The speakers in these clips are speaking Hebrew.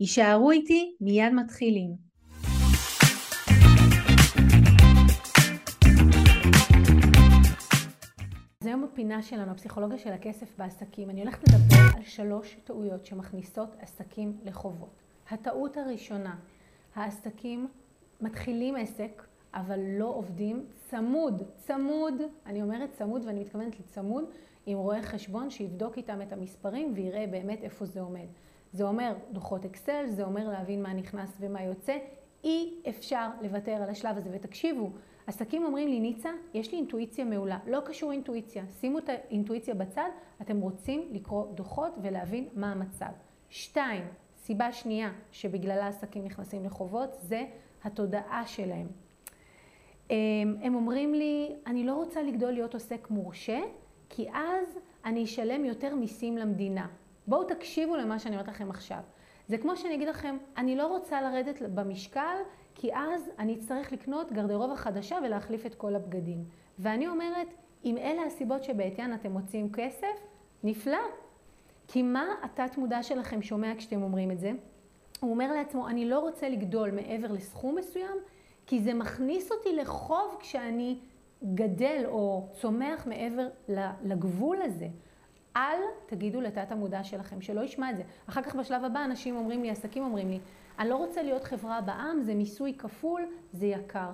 יישארו איתי, מיד מתחילים. אז היום בפינה שלנו, הפסיכולוגיה של הכסף בעסקים, אני הולכת לדבר על שלוש טעויות שמכניסות עסקים לחובות. הטעות הראשונה, העסקים מתחילים עסק, אבל לא עובדים צמוד, צמוד, אני אומרת צמוד ואני מתכוונת לצמוד, עם רואה חשבון שיבדוק איתם את המספרים ויראה באמת איפה זה עומד. זה אומר דוחות אקסל, זה אומר להבין מה נכנס ומה יוצא. אי אפשר לוותר על השלב הזה. ותקשיבו, עסקים אומרים לי, ניצה, יש לי אינטואיציה מעולה. לא קשור אינטואיציה. שימו את האינטואיציה בצד, אתם רוצים לקרוא דוחות ולהבין מה המצב. שתיים, סיבה שנייה שבגללה עסקים נכנסים לחובות, זה התודעה שלהם. הם אומרים לי, אני לא רוצה לגדול להיות עוסק מורשה, כי אז אני אשלם יותר מיסים למדינה. בואו תקשיבו למה שאני אומרת לכם עכשיו. זה כמו שאני אגיד לכם, אני לא רוצה לרדת במשקל, כי אז אני אצטרך לקנות גרדרובה חדשה ולהחליף את כל הבגדים. ואני אומרת, אם אלה הסיבות שבעטיין אתם מוצאים כסף, נפלא. כי מה התת מודע שלכם שומע כשאתם אומרים את זה? הוא אומר לעצמו, אני לא רוצה לגדול מעבר לסכום מסוים, כי זה מכניס אותי לחוב כשאני גדל או צומח מעבר לגבול הזה. אל תגידו לתת המודע שלכם, שלא ישמע את זה. אחר כך בשלב הבא אנשים אומרים לי, עסקים אומרים לי, אני לא רוצה להיות חברה בעם, זה מיסוי כפול, זה יקר.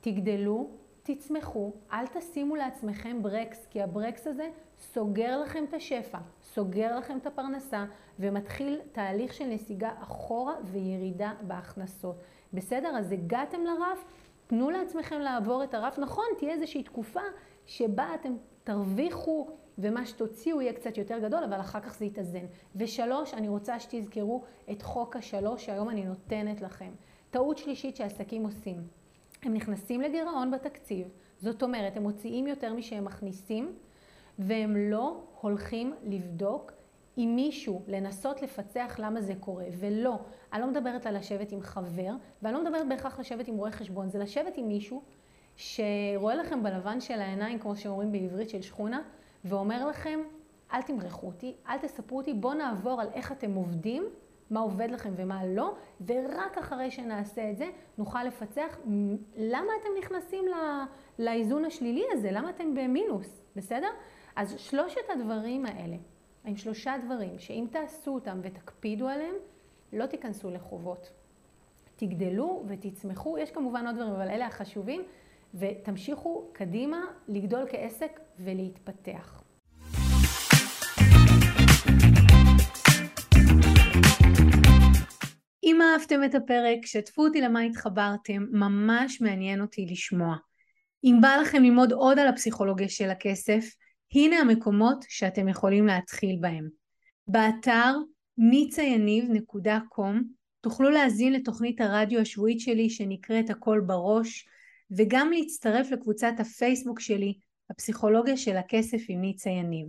תגדלו, תצמחו, אל תשימו לעצמכם ברקס, כי הברקס הזה סוגר לכם את השפע, סוגר לכם את הפרנסה, ומתחיל תהליך של נסיגה אחורה וירידה בהכנסות. בסדר? אז הגעתם לרף, תנו לעצמכם לעבור את הרף. נכון, תהיה איזושהי תקופה שבה אתם תרוויחו ומה שתוציאו יהיה קצת יותר גדול, אבל אחר כך זה יתאזן. ושלוש, אני רוצה שתזכרו את חוק השלוש שהיום אני נותנת לכם. טעות שלישית שעסקים עושים. הם נכנסים לגירעון בתקציב, זאת אומרת, הם מוציאים יותר משהם מכניסים, והם לא הולכים לבדוק עם מישהו, לנסות לפצח למה זה קורה, ולא, אני לא מדברת על לשבת עם חבר, ואני לא מדברת בהכרח לשבת עם רואה חשבון, זה לשבת עם מישהו שרואה לכם בלבן של העיניים, כמו שאומרים בעברית של שכונה, ואומר לכם, אל תמרחו אותי, אל תספרו אותי, בואו נעבור על איך אתם עובדים, מה עובד לכם ומה לא, ורק אחרי שנעשה את זה, נוכל לפצח למה אתם נכנסים לאיזון השלילי הזה, למה אתם במינוס, בסדר? אז שלושת הדברים האלה, הם שלושה דברים שאם תעשו אותם ותקפידו עליהם, לא תיכנסו לחובות. תגדלו ותצמחו, יש כמובן עוד דברים, אבל אלה החשובים. ותמשיכו קדימה לגדול כעסק ולהתפתח. אם אהבתם את הפרק, שתפו אותי למה התחברתם, ממש מעניין אותי לשמוע. אם בא לכם ללמוד עוד על הפסיכולוגיה של הכסף, הנה המקומות שאתם יכולים להתחיל בהם. באתר nicayaniv.com תוכלו להזין לתוכנית הרדיו השבועית שלי שנקראת הכל בראש, וגם להצטרף לקבוצת הפייסבוק שלי, הפסיכולוגיה של הכסף עם ניצה יניב.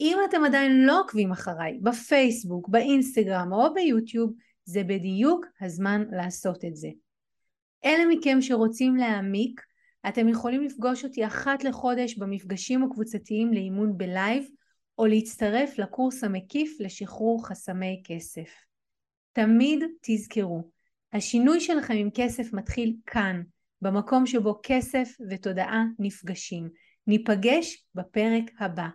אם אתם עדיין לא עוקבים אחריי בפייסבוק, באינסטגרם או ביוטיוב, זה בדיוק הזמן לעשות את זה. אלה מכם שרוצים להעמיק, אתם יכולים לפגוש אותי אחת לחודש במפגשים הקבוצתיים לאימון בלייב, או להצטרף לקורס המקיף לשחרור חסמי כסף. תמיד תזכרו, השינוי שלכם עם כסף מתחיל כאן, במקום שבו כסף ותודעה נפגשים. ניפגש בפרק הבא.